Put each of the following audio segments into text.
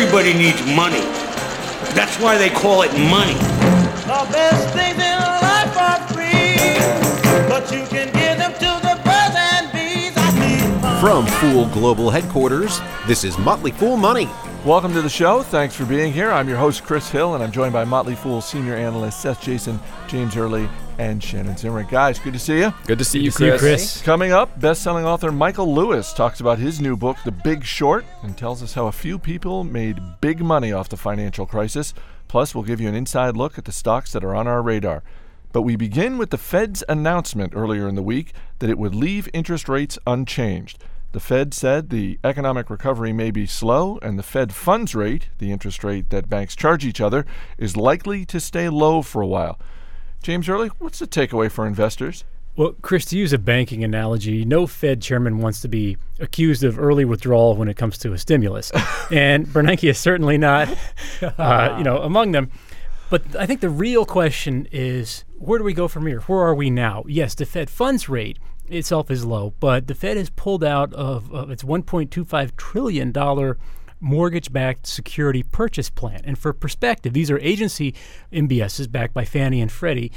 Everybody needs money. That's why they call it money. The best things in life are free, but you can give them to the birds and bees. I need. From Fool Global Headquarters, this is Motley Fool Money. Welcome to the show. Thanks for being here. I'm your host, Chris Hill, and I'm joined by Motley Fool senior analyst Seth Jayson, James Early, and Shannon Zimmer. Guys, good to see you. Good to see you, see you, Chris. Chris. Coming up, best-selling author Michael Lewis talks about his new book, The Big Short, and tells us how a few people made big money off the financial crisis. Plus, we'll give you an inside look at the stocks that are on our radar. But we begin with the Fed's announcement earlier in the week that it would leave interest rates unchanged. The Fed said the economic recovery may be slow, and the Fed funds rate, the interest rate that banks charge each other, is likely to stay low for a while. James Early, what's the takeaway for investors? Well, Chris, to use a banking analogy, no Fed chairman wants to be accused of early withdrawal when it comes to a stimulus, and Bernanke is certainly not, uh, you know, among them. But I think the real question is, where do we go from here? Where are we now? Yes, the Fed funds rate itself is low, but the Fed has pulled out of, of its 1.25 trillion dollar mortgage-backed security purchase plan. And for perspective, these are agency MBSs backed by Fannie and Freddie.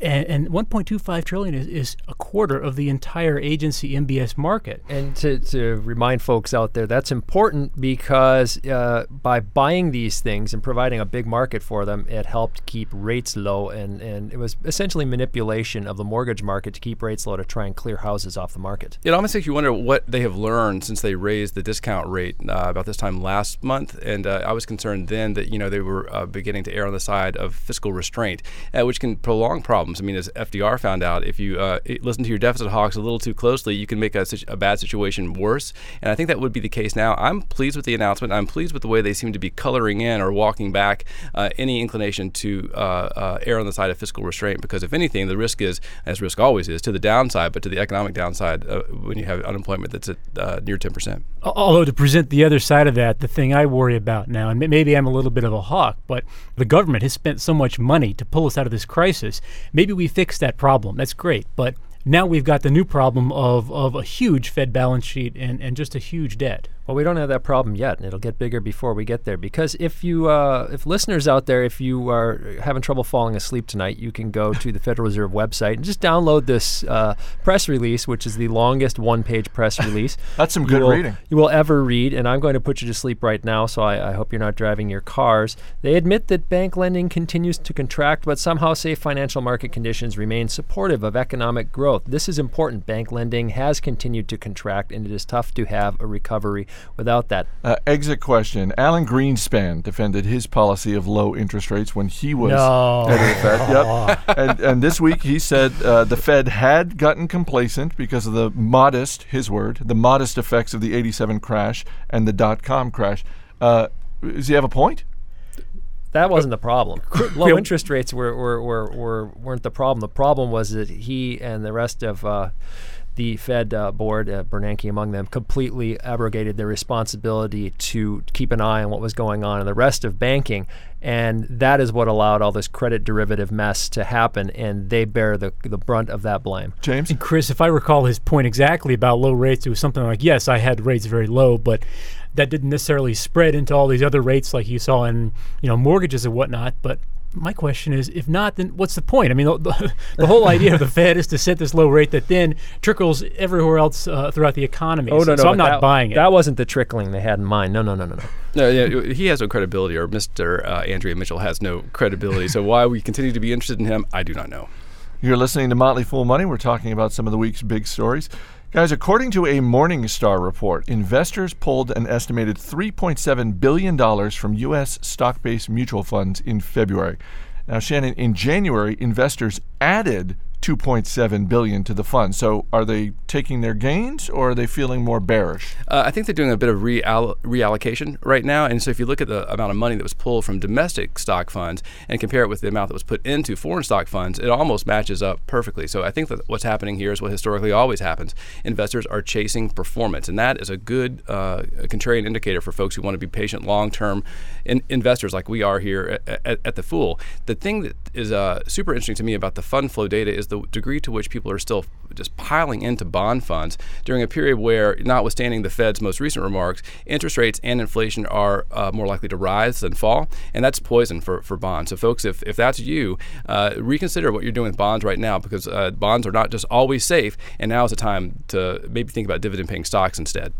And, and 1.25 trillion is, is a quarter of the entire agency MBS market. And to, to remind folks out there, that's important because uh, by buying these things and providing a big market for them, it helped keep rates low. And, and it was essentially manipulation of the mortgage market to keep rates low to try and clear houses off the market. It almost makes you wonder what they have learned since they raised the discount rate uh, about this time last month. And uh, I was concerned then that you know they were uh, beginning to err on the side of fiscal restraint, uh, which can prolong problems. I mean, as FDR found out, if you uh, listen to your deficit hawks a little too closely, you can make a, a, bad situation worse. And I think that would be the case now. I'm pleased with the announcement. I'm pleased with the way they seem to be coloring in or walking back uh, any inclination to err on the side of fiscal restraint. Because if anything, the risk is, as risk always is, to the downside, but to the economic downside when you have unemployment that's at near 10 percent. Although to present the other side of that, the thing I worry about now, and maybe I'm a little bit of a hawk, but the government has spent so much money to pull us out of this crisis. Maybe we fix that problem. That's great. But now we've got the new problem of, of a huge Fed balance sheet and, and just a huge debt. Well, we don't have that problem yet, and it'll get bigger before we get there. Because if you, uh, if listeners out there, if you are having trouble falling asleep tonight, you can go to the Federal Reserve website and just download this uh, press release, which is the longest one-page press release. That's some good you will, reading. You will ever read, and I'm going to put you to sleep right now. So I, I hope you're not driving your cars. They admit that bank lending continues to contract, but somehow say financial market conditions remain supportive of economic growth. This is important. Bank lending has continued to contract, and it is tough to have a recovery without that. Uh, exit question. Alan Greenspan defended his policy of low interest rates when he was no. head of the Fed. Yep. and, and this week he said uh, the Fed had gotten complacent because of the modest, his word, the modest effects of the 87 crash and the dot com crash. Uh, does he have a point? That wasn't the problem. Low interest rates were, were, were, were, weren't the problem. The problem was that he and the rest of uh, the Fed uh, board, uh, Bernanke among them, completely abrogated their responsibility to keep an eye on what was going on in the rest of banking. And that is what allowed all this credit derivative mess to happen, and they bear the, the brunt of that blame. James? And Chris, if I recall his point exactly about low rates, it was something like, yes, I had rates very low, but that didn't necessarily spread into all these other rates like you saw in you know mortgages and whatnot. But my question is, if not, then what's the point? I mean, the, the whole idea of the Fed is to set this low rate that then trickles everywhere else uh, throughout the economy. Oh, no, so, no, so I'm not that, buying it. That wasn't the trickling they had in mind. No, no, no, no, no. No, yeah, he has no credibility, or Mr. Uh, Andrea Mitchell has no credibility. so why we continue to be interested in him, I do not know. You're listening to Motley Fool Money. We're talking about some of the week's big stories. Guys, according to a Morningstar report, investors pulled an estimated $3.7 billion from U.S. stock based mutual funds in February. Now, Shannon, in January, investors added 2.7 billion to the fund. So, are they taking their gains, or are they feeling more bearish? Uh, I think they're doing a bit of reall- reallocation right now. And so, if you look at the amount of money that was pulled from domestic stock funds and compare it with the amount that was put into foreign stock funds, it almost matches up perfectly. So, I think that what's happening here is what historically always happens: investors are chasing performance, and that is a good uh, contrarian indicator for folks who want to be patient, long-term in- investors like we are here at, at, at the Fool. The thing that is uh, super interesting to me about the fund flow data is the degree to which people are still just piling into bond funds during a period where, notwithstanding the Fed's most recent remarks, interest rates and inflation are uh, more likely to rise than fall, and that's poison for, for bonds. So, folks, if, if that's you, uh, reconsider what you're doing with bonds right now because uh, bonds are not just always safe, and now is the time to maybe think about dividend paying stocks instead.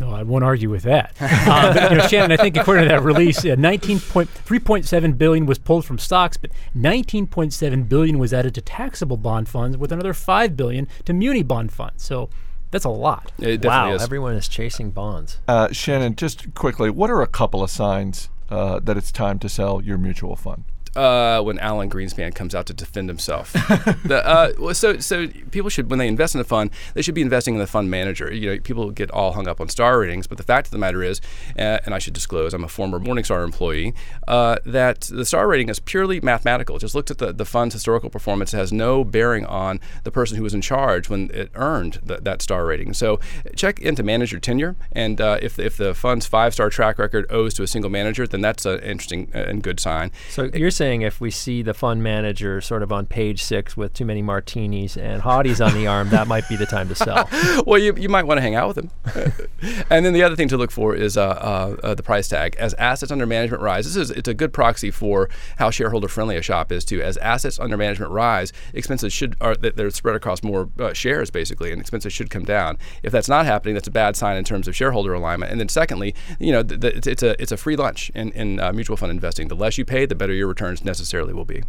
No, I won't argue with that. uh, but, you know, Shannon, I think according to that release, uh, 19 point, 3.7 billion was pulled from stocks, but 19.7 billion was added to taxable bond funds, with another 5 billion to muni bond funds. So that's a lot. It definitely Wow, is. everyone is chasing bonds. Uh, Shannon, just quickly, what are a couple of signs uh, that it's time to sell your mutual fund? Uh, when Alan Greenspan comes out to defend himself. the, uh, well, so, so people should, when they invest in a fund, they should be investing in the fund manager. You know, people get all hung up on star ratings, but the fact of the matter is, uh, and I should disclose, I'm a former Morningstar employee, uh, that the star rating is purely mathematical. It just looks at the, the fund's historical performance. It has no bearing on the person who was in charge when it earned th- that star rating. So check into manager tenure, and uh, if, if the fund's five-star track record owes to a single manager, then that's an interesting uh, and good sign. So you're saying if we see the fund manager sort of on page six with too many martinis and hotties on the arm, that might be the time to sell. well, you, you might want to hang out with him. and then the other thing to look for is uh, uh, uh, the price tag. As assets under management rise, this is it's a good proxy for how shareholder friendly a shop is too. As assets under management rise, expenses should are they're spread across more uh, shares basically, and expenses should come down. If that's not happening, that's a bad sign in terms of shareholder alignment. And then secondly, you know, th- th- it's, it's a it's a free lunch in, in uh, mutual fund investing. The less you pay, the better your necessarily will be.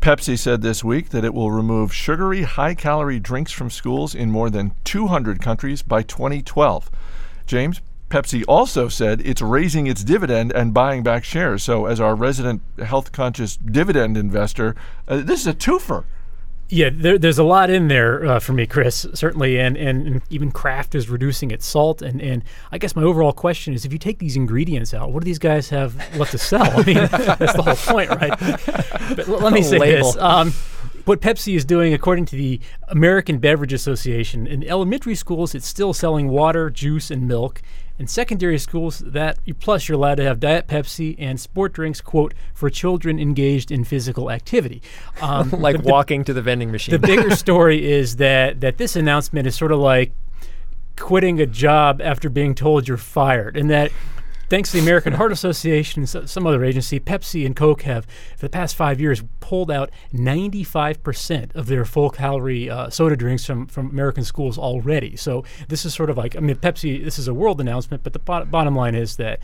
Pepsi said this week that it will remove sugary, high calorie drinks from schools in more than 200 countries by 2012. James, Pepsi also said it's raising its dividend and buying back shares. So, as our resident health conscious dividend investor, uh, this is a twofer. Yeah, there, there's a lot in there uh, for me, Chris. Certainly, and, and and even Kraft is reducing its salt. And and I guess my overall question is, if you take these ingredients out, what do these guys have left to sell? I mean, that's the whole point, right? But l- let me say Label. this. Um, what Pepsi is doing, according to the American Beverage Association, in elementary schools, it's still selling water, juice, and milk. In secondary schools, that plus you're allowed to have Diet Pepsi and sport drinks, quote, for children engaged in physical activity. Um, like the- walking to the vending machine. the bigger story is that that this announcement is sort of like quitting a job after being told you're fired, and that thanks to the American Heart Association and some other agency, Pepsi and Coke have for the past five years pulled out 95% of their full calorie uh, soda drinks from from American schools already. So this is sort of like I mean Pepsi. This is a world announcement, but the bot- bottom line is that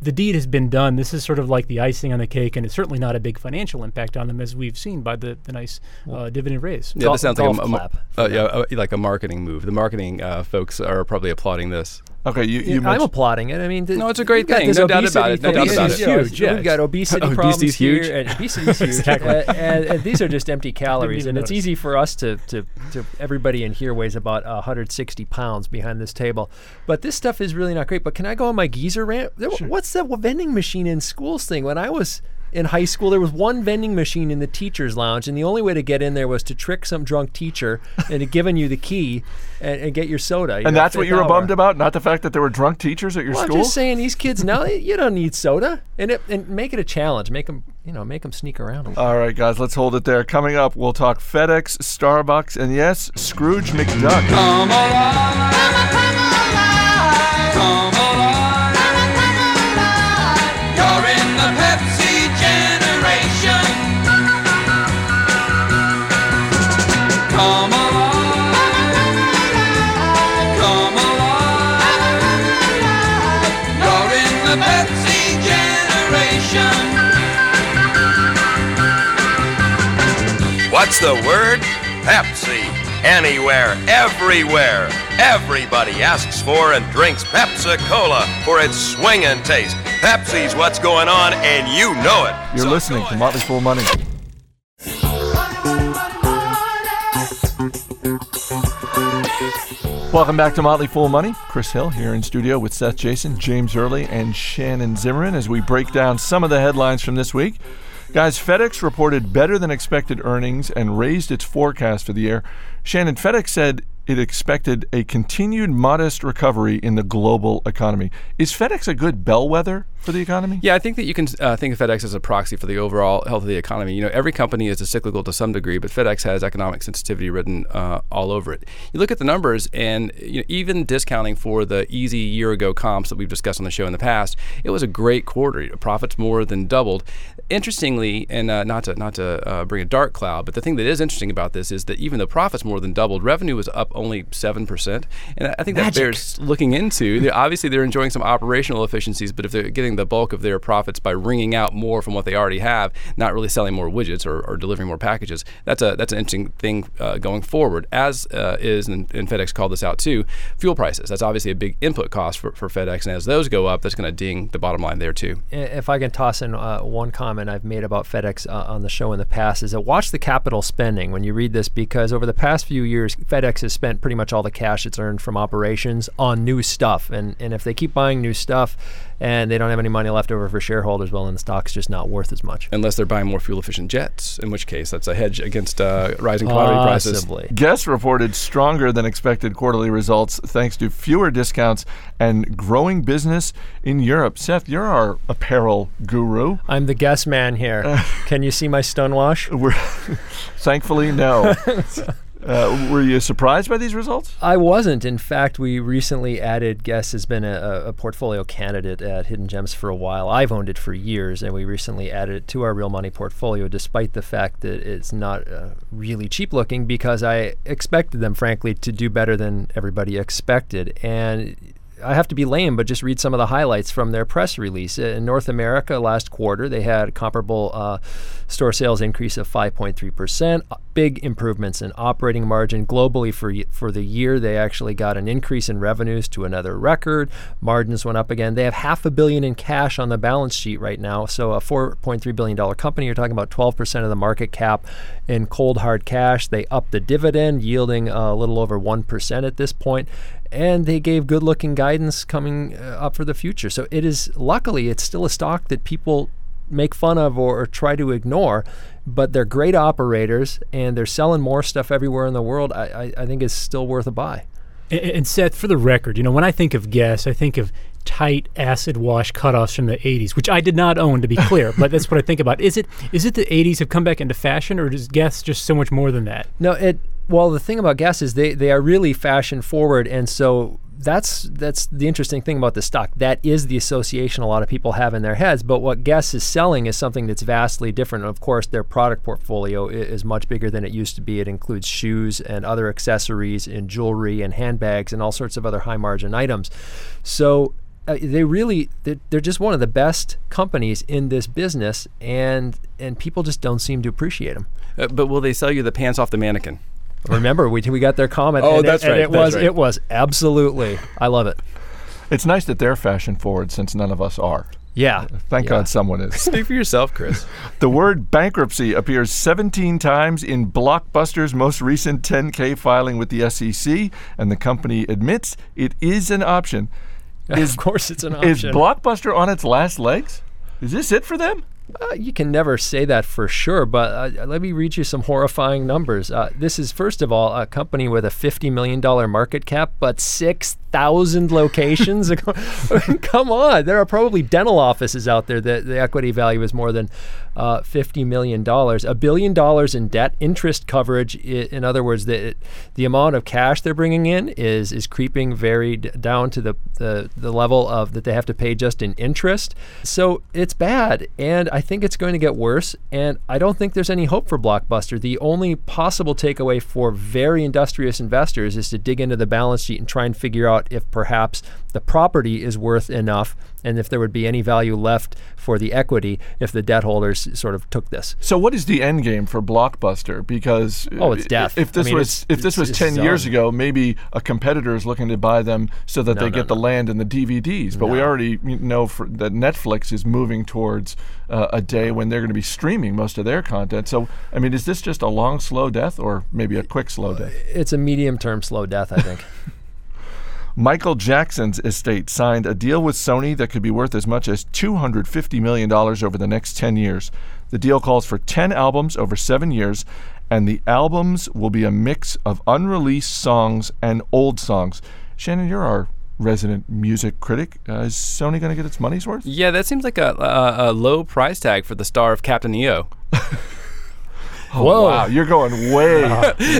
the deed has been done. This is sort of like the icing on the cake, and it's certainly not a big financial impact on them, as we've seen by the, the nice uh, dividend raise. Yeah, Golf- this sounds like golf a, a clap uh, yeah, uh, like a marketing move. The marketing uh, folks are probably applauding this. Okay, you, you Yeah, I'm applauding it. I mean, th- No, it's a great thing. No doubt about it. No doubt about Obesity's it. huge. Huge, Yeah. We've got obesity Oh, problems obesity's huge? here, and obesity's huge. Exactly. Uh, and, and these are just empty calories, even and it's easy for us to, to, to everybody in here weighs about 160 pounds behind this table. But this stuff is really not great. But can I go on my geezer rant? There- What's that vending machine in schools thing? When I was in high school, there was one vending machine in the teacher's lounge, and the only way to get in there was to trick some drunk teacher into giving you the key and, and get your soda. you and that's what fifth you were bummed about, not the fact that there were drunk teachers at your Well, school. I'm just saying, these kids now you don't need soda, and it, and make it a challenge. Make them, you know, make them sneak around. a little. All right, guys, let's hold it there. Coming up, we'll talk FedEx, Starbucks, and yes, Scrooge McDuck. What's the word? Pepsi. Anywhere, everywhere. Everybody asks for and drinks Pepsi Cola for its swinging taste. Pepsi's what's going on, and you know it. You're So listening to. Motley Fool Money. Welcome back to Motley Fool Money. Chris Hill here in studio with Seth Jayson, James Early, and Shannon Zimmerman as we break down some of the headlines from this week. Guys, FedEx reported better than expected earnings and raised its forecast for the year. Shannon, FedEx said it expected a continued modest recovery in the global economy. Is FedEx a good bellwether for the economy? Yeah, I think that you can uh, think of FedEx as a proxy for the overall health of the economy. You know, every company is a cyclical to some degree, but FedEx has economic sensitivity written uh, all over it. You look at the numbers, and you know, even discounting for the easy year ago comps that we've discussed on the show in the past, it was a great quarter. Profits more than doubled. Interestingly, and uh, not to not to uh, bring a dark cloud, but the thing that is interesting about this is that even though profits more than doubled, revenue was up only seven percent, and I think that bears looking into. They're, obviously, they're enjoying some operational efficiencies, but if they're getting the bulk of their profits by wringing out more from what they already have, not really selling more widgets or, or delivering more packages, that's a that's an interesting thing uh, going forward. As uh, is, and, and, FedEx called this out too, fuel prices. That's obviously a big input cost for, for FedEx, and as those go up, that's going to ding the bottom line there too. If I can toss in uh, one comment I've made about FedEx uh, on the show in the past is that watch the capital spending when you read this because over the past few years, FedEx has spent pretty much all the cash it's earned from operations on new stuff, and and if they keep buying new stuff and they don't have any money left over for shareholders, well, then the stock's just not worth as much. Unless they're buying more fuel efficient jets, in which case that's a hedge against uh, rising commodity prices. Guess reported stronger than expected quarterly results thanks to fewer discounts and growing business in Europe. Seth, you're our apparel guru. I'm the guess man here. Can you see my stonewash? We're thankfully no. Uh, were you surprised by these results? I wasn't. In fact, we recently added Guess has been a, a, portfolio candidate at Hidden Gems for a while. I've owned it for years, and we recently added it to our real money portfolio, despite the fact that it's not uh, really cheap looking, because I expected them, frankly, to do better than everybody expected. And I have to be lame, but just read some of the highlights from their press release. In North America, last quarter, they had a comparable uh, store sales increase of 5.3%, big improvements in operating margin. Globally, for, for the year, they actually got an increase in revenues to another record. Margins went up again. They have half a billion in cash on the balance sheet right now. So, a $4.3 billion company, you're talking about 12% of the market cap in cold hard cash. They upped the dividend, yielding a little over 1% at this point and they gave good looking guidance coming uh, up for the future. So it is luckily it's still a stock that people make fun of or, or, try to ignore, but they're great operators and they're selling more stuff everywhere in the world. I, I, I think is still worth a buy. And, and Seth, for the record, you know when I think of Guess, I think of tight acid wash cutoffs from the 80s, which I did not own to be clear, but that's what I think about. Is it is it the 80s have come back into fashion, or is Guess just so much more than that? No, it well, the thing about Guess is they, they are really fashion forward, and so that's that's the interesting thing about the stock. That is the association a lot of people have in their heads. But what Guess is selling is something that's vastly different. Of course, their product portfolio is much bigger than it used to be. It includes shoes and other accessories and jewelry and handbags and all sorts of other high margin items. So uh, they really they're, they're, just one of the best companies in this business, and and people just don't seem to appreciate them. Uh, but will they sell you the pants off the mannequin? Remember, we, we got their comment. Oh, and that's it, right. And it that's was right. it was absolutely. I love it. It's nice that they're fashion forward since none of us are. Yeah. Thank yeah. God someone is. Speak for yourself, Chris. the word bankruptcy appears 17 times in Blockbuster's most recent 10K filing with the SEC, and the company admits it is an option. Is, of course, it's an option. Is Blockbuster on its last legs? Is this it for them? Uh, you can never say that for sure, but uh, let me read you some horrifying numbers. Uh, this is, first of all, a company with a $50 million market cap, but 6,000 locations. Come on. There are probably dental offices out there that the equity value is more than uh, $50 million. A billion dollars in debt, interest coverage. in other words, the, the amount of cash they're bringing in is, is creeping very down to the, the, the level of that they have to pay just in interest. So it's bad. And I think it's going to get worse, and I don't think there's any hope for Blockbuster. The only possible takeaway for very industrious investors is to dig into the balance sheet and try and figure out if perhaps the property is worth enough and if there would be any value left for the equity if the debt holders sort of took this. So what is the end game for Blockbuster? Because oh, it's death. If this I mean, was if this was ten years ago, maybe a competitor is looking to buy them so that no, they no, get no. the land and the DVDs. But we already know for, that Netflix is moving towards uh, a day when they're going to be streaming most of their content. So I mean, is this just a long, slow death, or maybe a quick, slow death? It's a medium-term slow death, I think. Michael Jackson's estate signed a deal with Sony that could be worth as much as $250 million over the next 10 years. The deal calls for 10 albums over seven years, and the albums will be a mix of unreleased songs and old songs. Shannon, you're our resident music critic. Uh, is Sony going to get its money's worth? Yeah, that seems like a, a, a low price tag for the star of Captain EO. Oh, Wow, you're going way,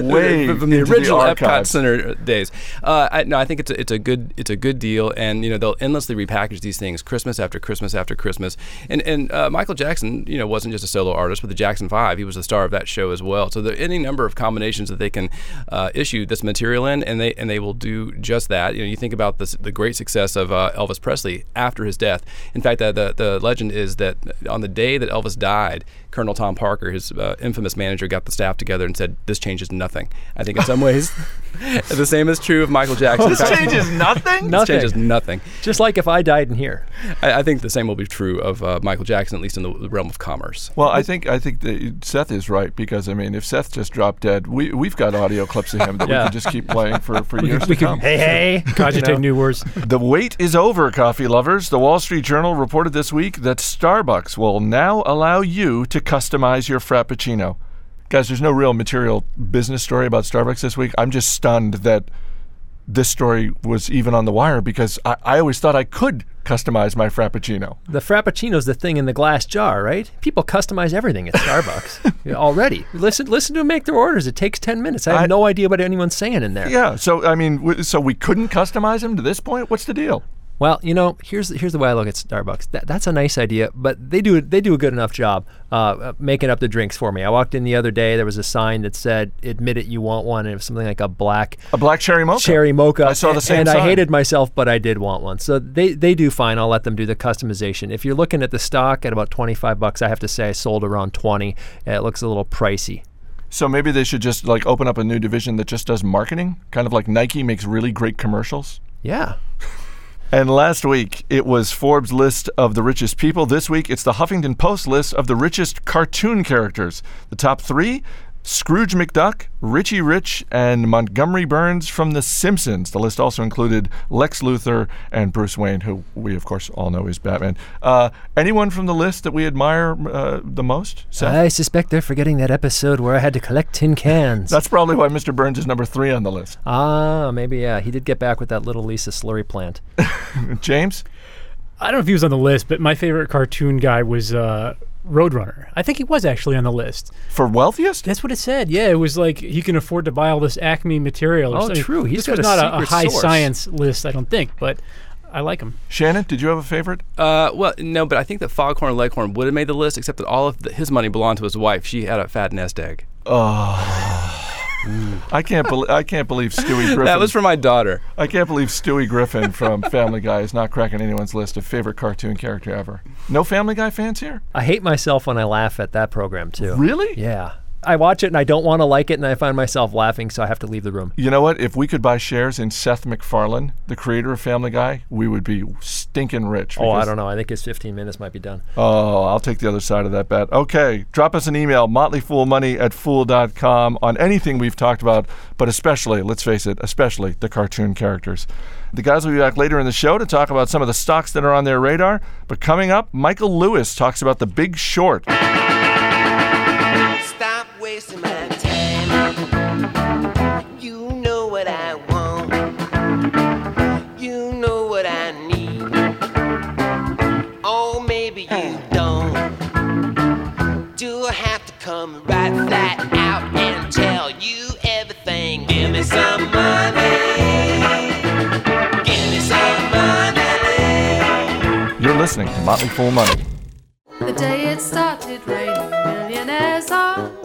way from the original Epcot archives. Center days. Uh, I, no, I think it's a, it's a good it's a good deal, and you know they'll endlessly repackage these things, Christmas after Christmas after Christmas. And and uh, Michael Jackson, you know, wasn't just a solo artist but the Jackson Five; he was the star of that show as well. So there are any number of combinations that they can uh, issue this material in, and they and they will do just that. You know, you think about this, the great success of uh, Elvis Presley after his death. In fact, the the legend is that on the day that Elvis died, Colonel Tom Parker, his uh, infamous manager, got the staff together and said, "This changes nothing." I think in some ways, the same is true of Michael Jackson. This fact, changes nothing. This Nothing. changes nothing. Just like if I died in here. I, I think the same will be true of uh, Michael Jackson, at least in the realm of commerce. Well, I think I think that Seth is right because I mean, if Seth just dropped dead, we we've got audio clips of him that we can just keep playing for, for years we to could- come. Hey, hey. Cogitate new words. The wait is over, coffee lovers. The Wall Street Journal reported this week that Starbucks will now allow you to customize your Frappuccino. Guys, there's no real material business story about Starbucks this week. I'm just stunned that this story was even on the wire because I, I always thought I could customize my Frappuccino. The Frappuccino's the thing in the glass jar, right? People customize everything at Starbucks already. Listen, listen to them make their orders. It takes 10 minutes. I have I- no idea what anyone's saying in there. Yeah, so I mean, w- so we couldn't customize them to this point. What's the deal? Well, you know, here's here's the way I look at Starbucks. That, that's a nice idea, but they do they do a good enough job uh, uh, making up the drinks for me. I walked in the other day. There was a sign that said, "Admit it, you want one," and it was something like a black A black cherry mocha. cherry mocha. I saw the same and sign. I hated myself, but I did want one. So they they do fine. I'll let them do the customization. If you're looking at the stock at about 25 bucks, I have to say I sold around 20. It looks a little pricey. So maybe they should just like open up a new division that just does marketing, kind of like Nike makes really great commercials. Yeah. And last week, it was Forbes' list of the richest people. This week, it's the Huffington Post list of the richest cartoon characters. The top three Scrooge McDuck, Richie Rich, and Montgomery Burns from The Simpsons. The list also included Lex Luthor and Bruce Wayne, who we, of course, all know is Batman. Uh, anyone from the list that we admire uh, the most? Seth? I suspect they're forgetting that episode where I had to collect tin cans. That's probably why Mr. Burns is number three on the list. ah, maybe yeah. He did get back with that little Lisa slurry plant. James? I don't know if he was on the list, but my favorite cartoon guy was uh, Roadrunner. I think he was actually on the list. For wealthiest? That's what it said. Yeah, it was like he can afford to buy all this Acme material. or Oh, something. true. He's this got was a not a, a high source. science list, I don't think, but I like him. Shannon, did you have a favorite? Uh, well, no, but I think that Foghorn Leghorn would have made the list, except that all of the, his money belonged to his wife. She had a fat nest egg. I can't believe I can't believe Stewie Griffin. That was for my daughter. I can't believe Stewie Griffin from Family Guy is not cracking anyone's list of favorite cartoon character ever. No Family Guy fans here? I hate myself when I laugh at that program too. Really? Yeah. I watch it and I don't want to like it and I find myself laughing, so I have to leave the room. You know what? If we could buy shares in Seth MacFarlane, the creator of Family Guy, we would be stinking rich. Oh, I don't know. I think his 15 minutes might be done. Oh, I'll take the other side of that bet. Okay, drop us an email, motleyfoolmoney at fool.com on anything we've talked about, but especially, let's face it, especially the cartoon characters. The guys will be back later in the show to talk about some of the stocks that are on their radar. But coming up, Michael Lewis talks about the big short. Stop wasting my time. You know what I want. You know what I need. Oh, maybe you don't. Do I have to come right flat out and tell you everything? Give me some money. Give me some money. You're listening to Motley Fool Money. The day it started raining, millionaires on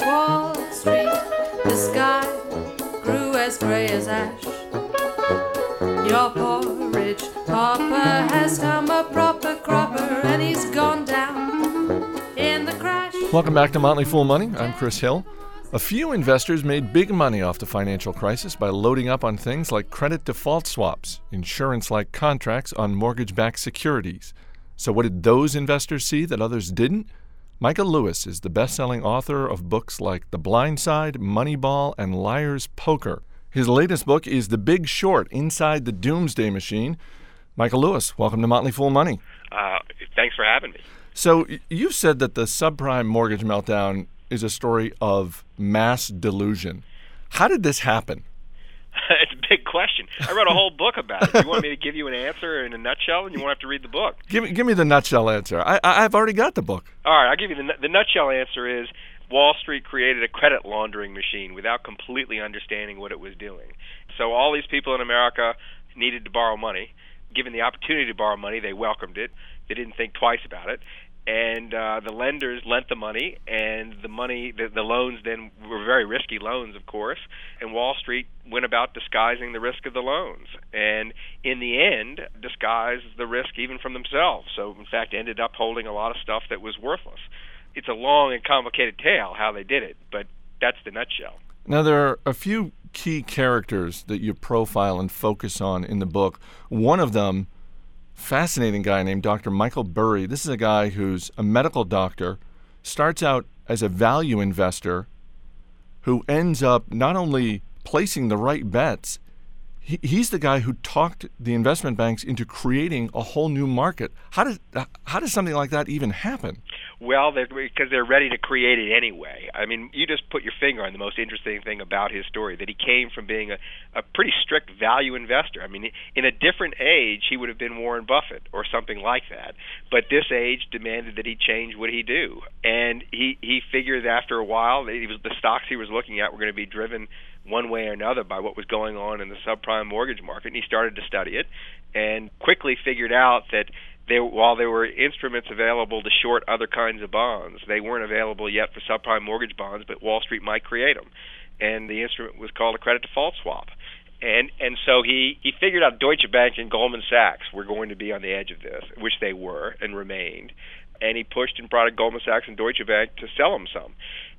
popper has come a proper cropper, and he's gone down in the crash. Welcome back to Motley Fool Money. I'm Chris Hill. A few investors made big money off the financial crisis by loading up on things like credit default swaps, insurance like contracts on mortgage backed securities. So, what did those investors see that others didn't? Michael Lewis is the best selling author of books like The Blind Side, Moneyball, and Liar's Poker. His latest book is The Big Short Inside the Doomsday Machine. Michael Lewis, welcome to Motley Fool Money. Uh, thanks for having me. So y- you said that the subprime mortgage meltdown is a story of mass delusion. How did this happen? it's a big question. I wrote a whole book about it. You want me to give you an answer in a nutshell, and you won't have to read the book. Give me, give me the nutshell answer. I, I, I've already got the book. All right, I'll give you the, the nutshell answer is Wall Street created a credit laundering machine without completely understanding what it was doing. So all these people in America needed to borrow money. Given the opportunity to borrow money, they welcomed it. They didn't think twice about it. And uh, the lenders lent the money, and the money, the, the loans then were very risky loans, of course. And Wall Street went about disguising the risk of the loans, and in the end, disguised the risk even from themselves. So, in fact, ended up holding a lot of stuff that was worthless it's a long and complicated tale how they did it, but that's the nutshell. Now, there are a few key characters that you profile and focus on in the book. One of them, fascinating guy named Dr. Michael Burry. This is a guy who's a medical doctor, starts out as a value investor, who ends up not only placing the right bets, he, he's the guy who talked the investment banks into creating a whole new market. How does how does something like that even happen? Well, they're, because they're ready to create it anyway. I mean, you just put your finger on the most interesting thing about his story that he came from being a, a pretty strict value investor. I mean, in a different age, he would have been Warren Buffett or something like that. But this age demanded that he change what he do, and he he figured after a while that he was the stocks he was looking at were going to be driven one way or another by what was going on in the subprime mortgage market, and he started to study it and quickly figured out that they, while there were instruments available to short other kinds of bonds, they weren't available yet for subprime mortgage bonds, but Wall Street might create them. And the instrument was called a credit default swap. And and so he he figured out Deutsche Bank and Goldman Sachs were going to be on the edge of this, which they were and remained. And he pushed and brought Goldman Sachs and Deutsche Bank to sell him some.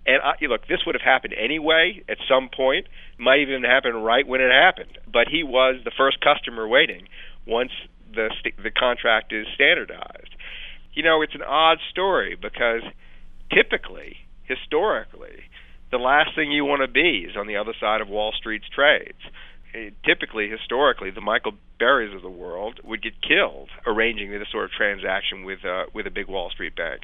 And I, look, this would have happened anyway at some point. Might even happen right when it happened. But he was the first customer waiting once the the contract is standardized. You know, it's an odd story because typically, historically, the last thing you want to be is on the other side of Wall Street's trades. It, typically, historically, the Michael Burrys of the world would get killed arranging this sort of transaction with uh, with a big Wall Street bank,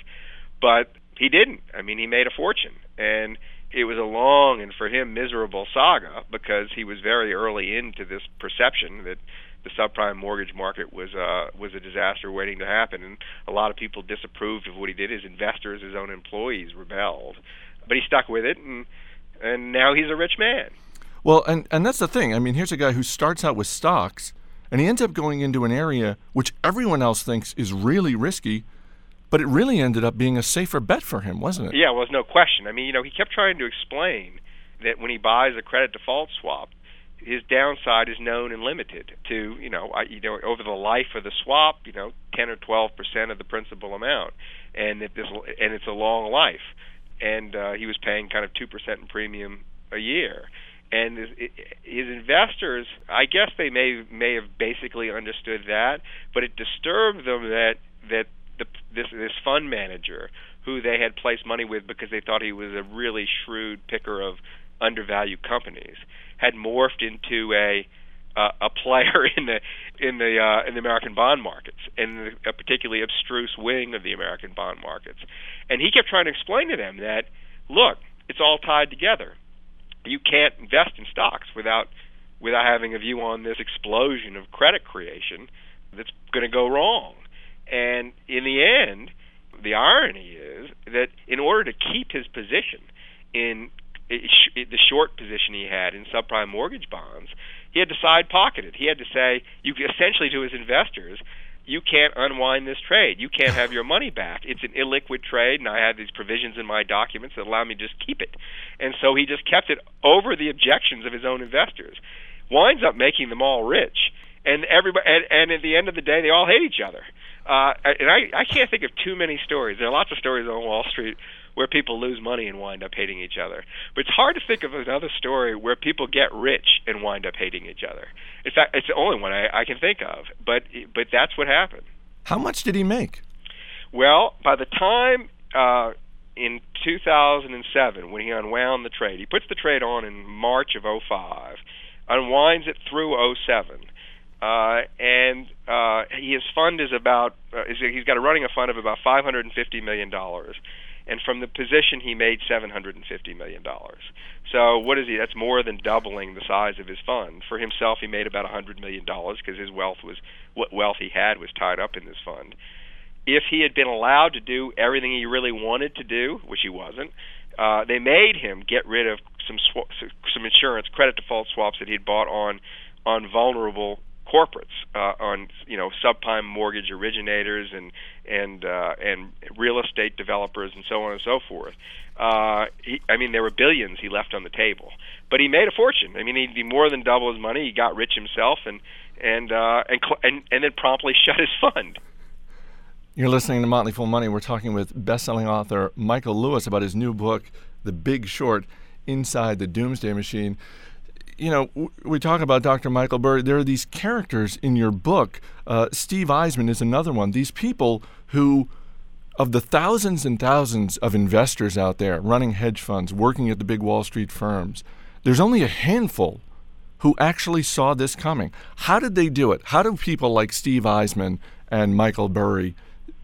but he didn't. I mean, he made a fortune, and it was a long and for him miserable saga because he was very early into this perception that the subprime mortgage market was uh, was a disaster waiting to happen, and a lot of people disapproved of what he did. His investors, his own employees, rebelled, but he stuck with it, and and now he's a rich man. Well, and and that's the thing. I mean, here's a guy who starts out with stocks, and he ends up going into an area which everyone else thinks is really risky, but it really ended up being a safer bet for him, wasn't it? Yeah, well, there's no question. I mean, you know, he kept trying to explain that when he buys a credit default swap, his downside is known and limited to you know I, you know over the life of the swap you know 10 or 12 percent of the principal amount. And if this and it's a long life. And uh, he was paying kind of two percent in premium a year. And his, his investors I guess they may may have basically understood that but it disturbed them that that the, this this fund manager who they had placed money with because they thought he was a really shrewd picker of undervalued companies had morphed into a uh, a player in the in the uh, in the American bond markets, in a particularly abstruse wing of the American bond markets. And he kept trying to explain to them that, look, it's all tied together. You can't invest in stocks without without having a view on this explosion of credit creation that's going to go wrong. And in the end, the irony is that in order to keep his position in the short position he had in subprime mortgage bonds, he had to side pocket it. He had to say, you essentially to his investors, you can't unwind this trade. You can't have your money back. It's an illiquid trade, and I have these provisions in my documents that allow me to just keep it. And so he just kept it over the objections of his own investors. Winds up making them all rich, and everybody. And, and at the end of the day, they all hate each other. Uh, and I, I can't think of too many stories. There are lots of stories on Wall Street where people lose money and wind up hating each other. But it's hard to think of another story where people get rich and wind up hating each other. In fact, it's the only one I, I can think of. But but that's what happened. How much did he make? Well, by the time uh, in 2007, when he unwound the trade, he puts the trade on in March of 05, unwinds it through 07. Uh, and uh, his fund is about uh, he's got a running a fund of about 550 million dollars, and from the position he made seven hundred and fifty million dollars. So what is he? That's more than doubling the size of his fund. For himself, he made about a hundred million dollars because his wealth was what wealth he had was tied up in this fund. If he had been allowed to do everything he really wanted to do, which he wasn't, uh, they made him get rid of some sw- some insurance credit default swaps that he'd bought on on vulnerable corporates, uh, on you know subprime mortgage originators and and uh, and real estate developers and so on and so forth. Uh, he, I mean, there were billions he left on the table, but he made a fortune. I mean, he'd be more than double his money. He got rich himself, and and uh, and, cl- and and then promptly shut his fund. You're listening to Motley Fool Money. We're talking with best-selling author Michael Lewis about his new book, The Big Short: Inside the Doomsday Machine you know, we talk about Dr. Michael Burry. There are these characters in your book. Uh, Steve Eisman is another one. These people who, of the thousands and thousands of investors out there running hedge funds, working at the big Wall Street firms, there's only a handful who actually saw this coming. How did they do it? How do people like Steve Eisman and Michael Burry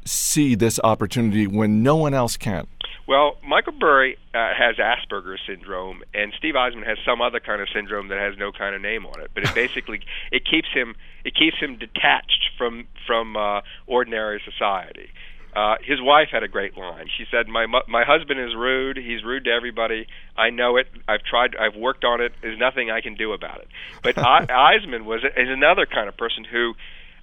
see this opportunity when no one else can? Well, Michael Burry uh, has Asperger's syndrome, and Steve Eisman has some other kind of syndrome that has no kind of name on it. But it basically it keeps him it keeps him detached from from uh, ordinary society. Uh, his wife had a great line. She said, "My my husband is rude. He's rude to everybody. I know it. I've tried. I've worked on it. There's nothing I can do about it." But Eisman was is another kind of person who,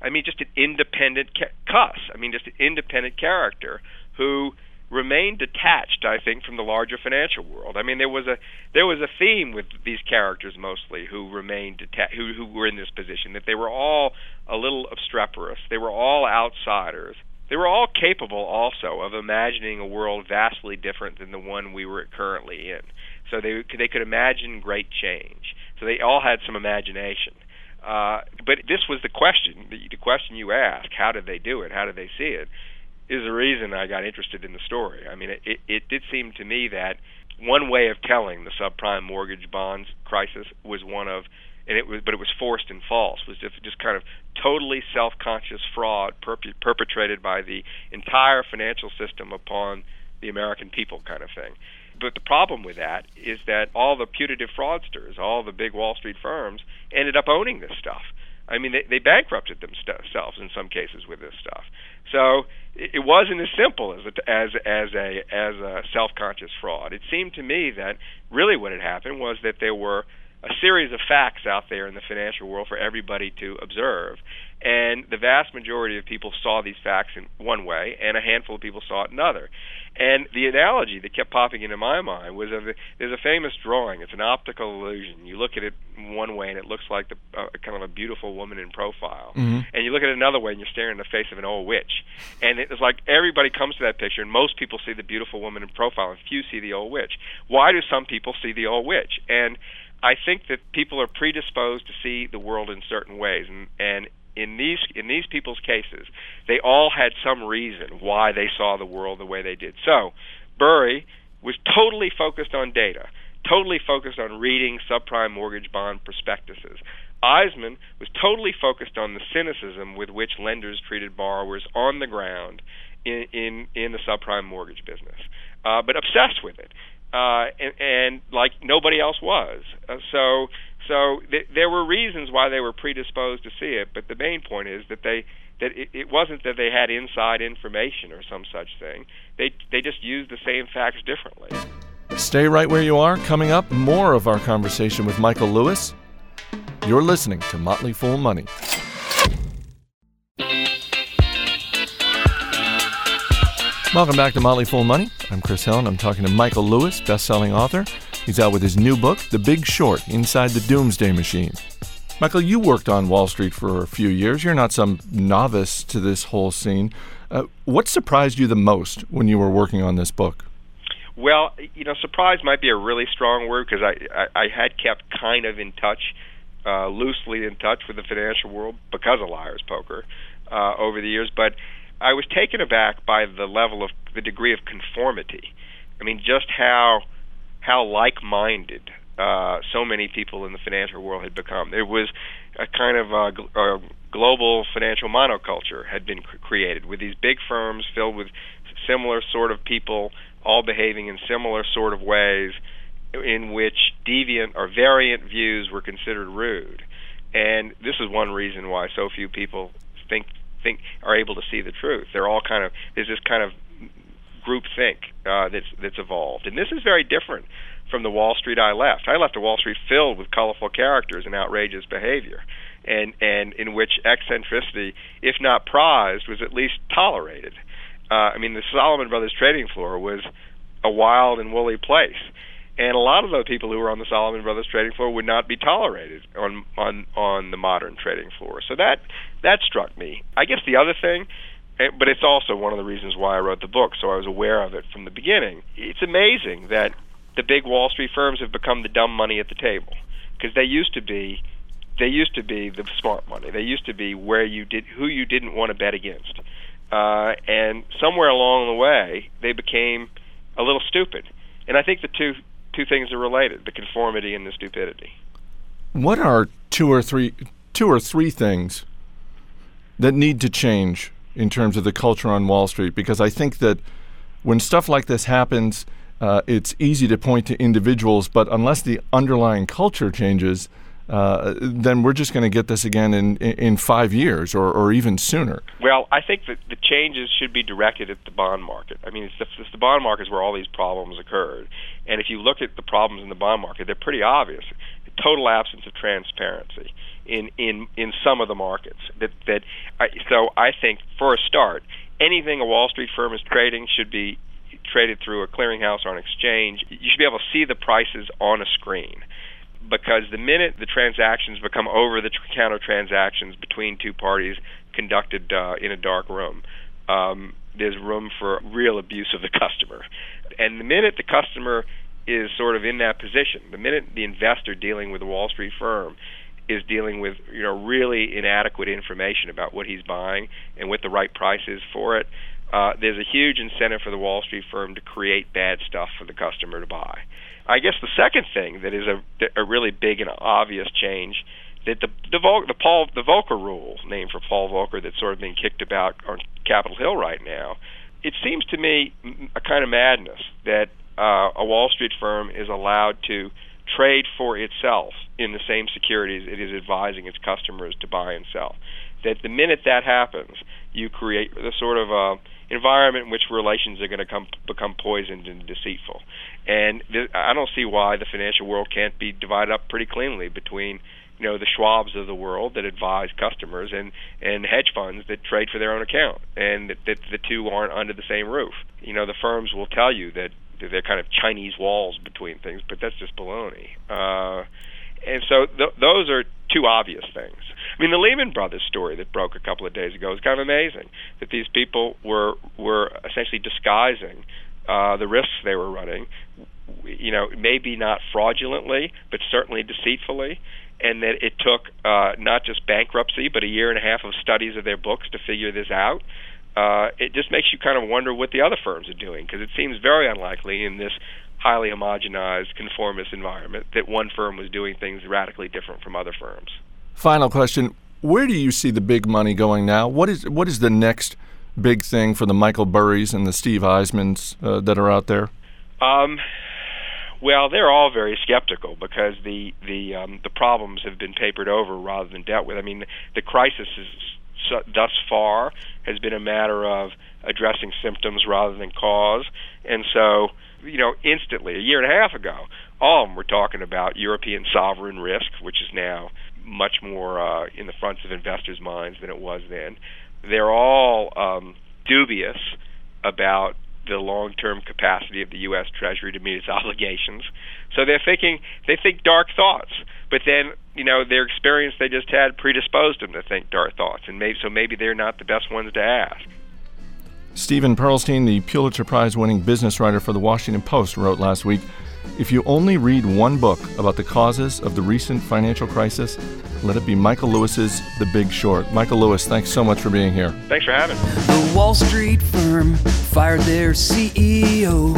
I mean, just an independent ca- cuss. I mean, just an independent character who remained detached, I think, from the larger financial world. I mean, there was a there was a theme with these characters mostly who remained detached, who who were in this position that they were all a little obstreperous. They were all outsiders. They were all capable also of imagining a world vastly different than the one we were currently in. So they they could imagine great change. So they all had some imagination. Uh, but this was the question, the, the question you asked: How did they do it? How did they see it? Is the reason I got interested in the story. I mean, it, it, it did seem to me that one way of telling the subprime mortgage bonds crisis was one of, and it was, but it was forced and false. Was just just kind of totally self-conscious fraud perp- perpetrated by the entire financial system upon the American people, kind of thing. But the problem with that is that all the putative fraudsters, all the big Wall Street firms, ended up owning this stuff. I mean, they, they bankrupted themselves in some cases with this stuff. So it wasn't as simple as a, as as a as a self-conscious fraud. It seemed to me that really what had happened was that there were a series of facts out there in the financial world for everybody to observe. And the vast majority of people saw these facts in one way, and a handful of people saw it another. And the analogy that kept popping into my mind was of the, there's a famous drawing. It's an optical illusion. You look at it one way, and it looks like the uh, kind of a beautiful woman in profile. Mm-hmm. And you look at it another way, and you're staring in the face of an old witch. And it's like everybody comes to that picture, and most people see the beautiful woman in profile, and few see the old witch. Why do some people see the old witch? And I think that people are predisposed to see the world in certain ways, and and in these in these people's cases, they all had some reason why they saw the world the way they did. So, Burry was totally focused on data, totally focused on reading subprime mortgage bond prospectuses. Eisman was totally focused on the cynicism with which lenders treated borrowers on the ground in in, in the subprime mortgage business, uh, but obsessed with it uh, and, and like nobody else was. Uh, so so th- there were reasons why they were predisposed to see it, but the main point is that they that it, it wasn't that they had inside information or some such thing. They they just used the same facts differently. Stay right where you are. Coming up, more of our conversation with Michael Lewis. You're listening to Motley Fool Money. Welcome back to Motley Fool Money. I'm Chris Hill, and I'm talking to Michael Lewis, best-selling author. He's out with his new book, The Big Short: Inside the Doomsday Machine. Michael, you worked on Wall Street for a few years. You're not some novice to this whole scene. Uh, what surprised you the most when you were working on this book? Well, you know, surprise might be a really strong word because I, I I had kept kind of in touch, uh, loosely in touch with the financial world because of Liar's Poker uh, over the years, but I was taken aback by the level of the degree of conformity. I mean, just how how like-minded uh, so many people in the financial world had become. There was a kind of a, a global financial monoculture had been cr- created with these big firms filled with similar sort of people all behaving in similar sort of ways in which deviant or variant views were considered rude. And this is one reason why so few people think think are able to see the truth. They're all kind of there's this kind of group think uh, that's that's evolved, and this is very different from the Wall Street I left. I left a Wall Street filled with colorful characters and outrageous behavior, and and in which eccentricity, if not prized, was at least tolerated. Uh, I mean, the Salomon Brothers trading floor was a wild and woolly place, and a lot of the people who were on the Salomon Brothers trading floor would not be tolerated on on on the modern trading floor. So that that struck me. I guess the other thing eh, but it's also one of the reasons why I wrote the book, so I was aware of it from the beginning. It's amazing that the big Wall Street firms have become the dumb money at the table because they used to be they used to be the smart money. They used to be where you did who you didn't want to bet against. Uh, and somewhere along the way, they became a little stupid. And I think the two two things are related: the conformity and the stupidity. What are two or three two or three things that need to change in terms of the culture on Wall Street? Because I think that when stuff like this happens, uh, it's easy to point to individuals, but unless the underlying culture changes, uh, then we're just going to get this again in, in five years or, or even sooner. Well, I think that the changes should be directed at the bond market. I mean, it's the, it's the bond market is where all these problems occurred. And if you look at the problems in the bond market, they're pretty obvious. Total absence of transparency in, in, in some of the markets. That, that I, so I think, for a start, anything a Wall Street firm is trading should be traded through a clearinghouse or an exchange. You should be able to see the prices on a screen because the minute the transactions become over the counter transactions between two parties conducted uh, in a dark room, um, there's room for real abuse of the customer. And the minute the customer is sort of in that position, the minute the investor dealing with a Wall Street firm is dealing with you know really inadequate information about what he's buying and what the right price is for it, uh, there's a huge incentive for the Wall Street firm to create bad stuff for the customer to buy. I guess the second thing that is a, a really big and obvious change that the the, Vol- the Paul the Volcker rule, named for Paul Volcker, that's sort of being kicked about on Capitol Hill right now. It seems to me a kind of madness that uh, a Wall Street firm is allowed to trade for itself in the same securities it is advising its customers to buy and sell. That the minute that happens, you create the sort of uh, environment in which relations are going to come become poisoned and deceitful. And th- I don't see why the financial world can't be divided up pretty cleanly between you know the Schwabs of the world that advise customers and and hedge funds that trade for their own account, and that, that the two aren't under the same roof. You know the firms will tell you that they're kind of Chinese walls between things, but that's just baloney. Uh, and so th- those are two obvious things. I mean, the Lehman Brothers story that broke a couple of days ago is kind of amazing. That these people were were essentially disguising uh, the risks they were running, you know, maybe not fraudulently, but certainly deceitfully, and that it took uh, not just bankruptcy, but a year and a half of studies of their books to figure this out. Uh, it just makes you kind of wonder what the other firms are doing because it seems very unlikely in this highly homogenized conformist environment that one firm was doing things radically different from other firms. Final question: Where do you see the big money going now? What is what is the next big thing for the Michael Burrys and the Steve Eismans uh, that are out there? Um, well, they're all very skeptical because the the um, the problems have been papered over rather than dealt with. I mean, the crisis is thus far has been a matter of addressing symptoms rather than cause, and so you know, instantly a year and a half ago, all of them were talking about European sovereign risk, which is now much more uh, in the fronts of investors' minds than it was then. They're all um, dubious about the long-term capacity of the U.S. Treasury to meet its obligations. So they're thinking they think dark thoughts, but then you know their experience they just had predisposed them to think dark thoughts, and maybe so maybe they're not the best ones to ask. Steven Pearlstein, the Pulitzer Prize winning business writer for the Washington Post, wrote last week If you only read one book about the causes of the recent financial crisis, let it be Michael Lewis's The Big Short. Michael Lewis, thanks so much for being here. Thanks for having me. The Wall Street firm fired their CEO.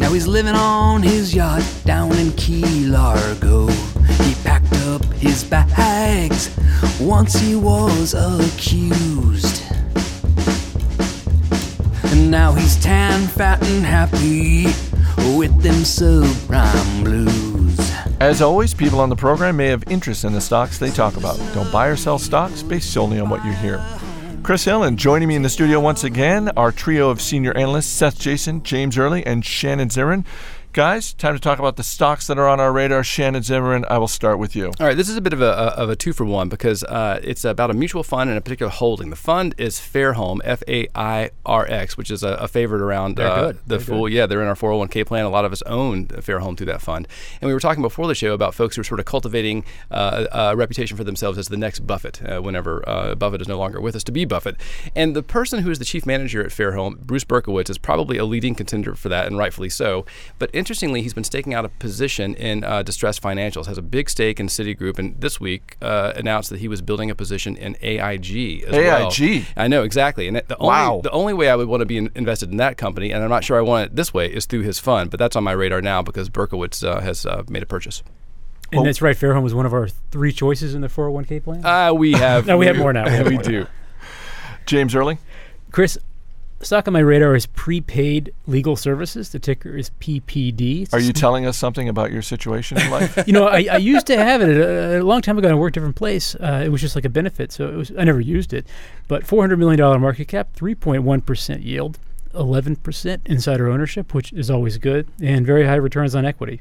Now he's living on his yacht down in Key Largo. He packed up his bags once he was accused. And now he's tan, fat, and happy with them subprime blues. As always, people on the program may have interest in the stocks they talk about. Don't buy or sell stocks based solely on what you hear. Chris Hill, and joining me in the studio once again, our trio of senior analysts Seth Jayson, James Early, and Shannon Zimmerman. Guys, time to talk about the stocks that are on our radar. Shannon Zimmerman, I will start with you. All right, this is a bit of a, of a two for one because uh, it's about a mutual fund and a particular holding. The fund is Fairholme, F A I R X, which is a, a favorite around uh, good. the full. Yeah, they're in our 401k plan. A lot of us own Fairholme through that fund. And we were talking before the show about folks who are sort of cultivating uh, a reputation for themselves as the next Buffett uh, whenever uh, Buffett is no longer with us to be Buffett. And the person who is the chief manager at Fairholme, Bruce Berkowitz, is probably a leading contender for that, and rightfully so. But interestingly, he's been staking out a position in uh, distressed financials, has a big stake in Citigroup, and this week uh, announced that he was building a position in AIG as well. AIG? I know exactly, and the Wow. only the only way I would want to be in, invested in that company, and I'm not sure I want it this way, is through his fund. But that's on my radar now because Berkowitz uh, has uh, made a purchase. And that's right. Fairholme was one of our three choices in the 401k plan. Uh, we have no, we have more now. We, have we more do. now. James Early? Chris, stock on my radar is prepaid legal services. The ticker is PPD. It's Are you telling us something about your situation in life? you know, I, I used to have it a, a long time ago. I worked a different place. Uh, it was just like a benefit, so it was I never used it. But four hundred million dollar market cap, three point one percent yield, eleven percent insider ownership, which is always good, and very high returns on equity.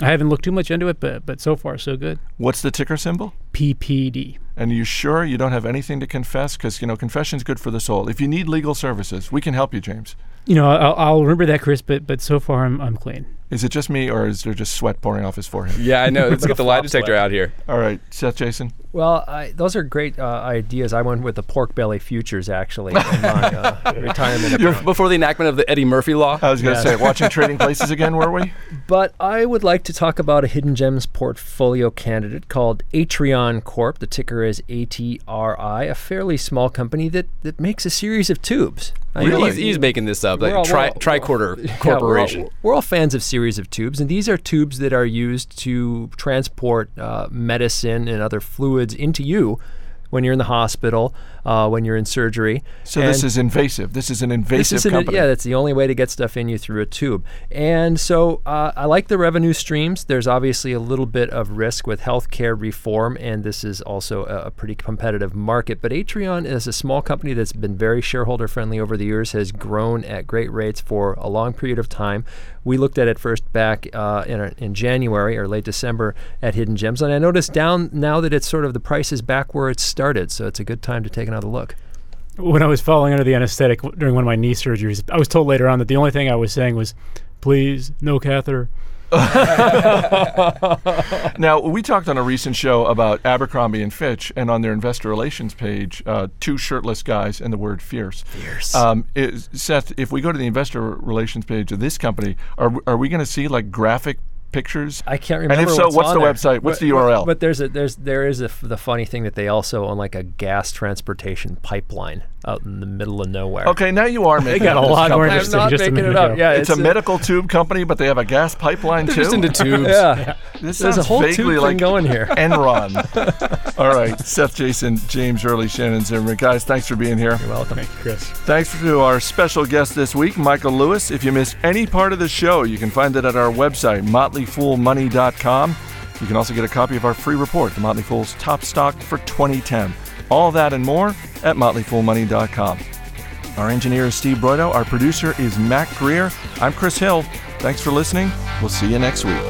I haven't looked too much into it, but but so far so good. What's the ticker symbol? PPD. And you sure you don't have anything to confess? Because, you know, confession's good for the soul. If you need legal services, we can help you, James. You know, I'll, I'll remember that, Chris. But but so far I'm I'm clean. Is it just me, or is there just sweat pouring off his forehead? Yeah, I know. Let's get the lie detector sweat. out here. All right, Seth Jayson. Well, I, those are great uh, ideas. I went with the pork belly futures actually in my uh, retirement You're before the enactment of the Eddie Murphy law. I was going to Yeah. say, watching Trading Places again, were we? But I would like to talk about a hidden gems portfolio candidate called Atrion Corp. The ticker is ATRI, a fairly small company that, that makes a series of tubes. Know He's, he's making this up, like all- tri- tricorder Yeah, we're all- corporation. We're all, fans of series of tubes, and these are tubes that are used to transport uh, medicine and other fluids into you when you're in the hospital, uh, when you're in surgery. So this is invasive. This is an this invasive is an, company. yeah, that's the only way to get stuff in you through a tube. And so uh, I like the revenue streams. There's obviously a little bit of risk with healthcare reform, and this is also a, a pretty competitive market. But Atrion is a small company that's been very shareholder friendly over the years, has grown at great rates for a long period of time. We looked at it first back uh, in, in January or late December at Hidden Gems, and I noticed down now that it's sort of the price is back where it started, so it's a good time to take another look. When I was falling under the anesthetic during one of my knee surgeries, I was told later on that the only thing I was saying was, "Please, no catheter." now, we talked on a recent show about Abercrombie and Fitch, and on their investor relations page, uh, two shirtless guys and the word fierce. Fierce. Um, is, Seth, if we go to the investor relations page of this company, are, are we going to see like graphic pictures? I can't remember. And if so, what's, what's on the there. website? What's But- the URL? But there's a there's there is a f- the funny thing that they also own like a gas transportation pipeline out in the middle of nowhere. Okay, now you are making got a this lot more company. I'm interesting not just a making minute it up. ago. Yeah, It's, a medical tube company, but they have a gas pipeline too. just into tubes. Yeah, This there's a whole vaguely tube thing like going here. Enron. All right, Seth, Jayson, James, Early, Shannon Zimmerman, guys, thanks for being here. You're welcome. Thank you, Chris. Thanks to our special guest this week, Michael Lewis. If you missed any part of the show, you can find it at our website, motleyfoolmoney.com. You can also get a copy of our free report, The Motley Fool's Top Stock for 2010. All that and more at motleyfoolmoney.com. Our engineer is Steve Broido. Our producer is Matt Greer. I'm Chris Hill. Thanks for listening. We'll see you next week.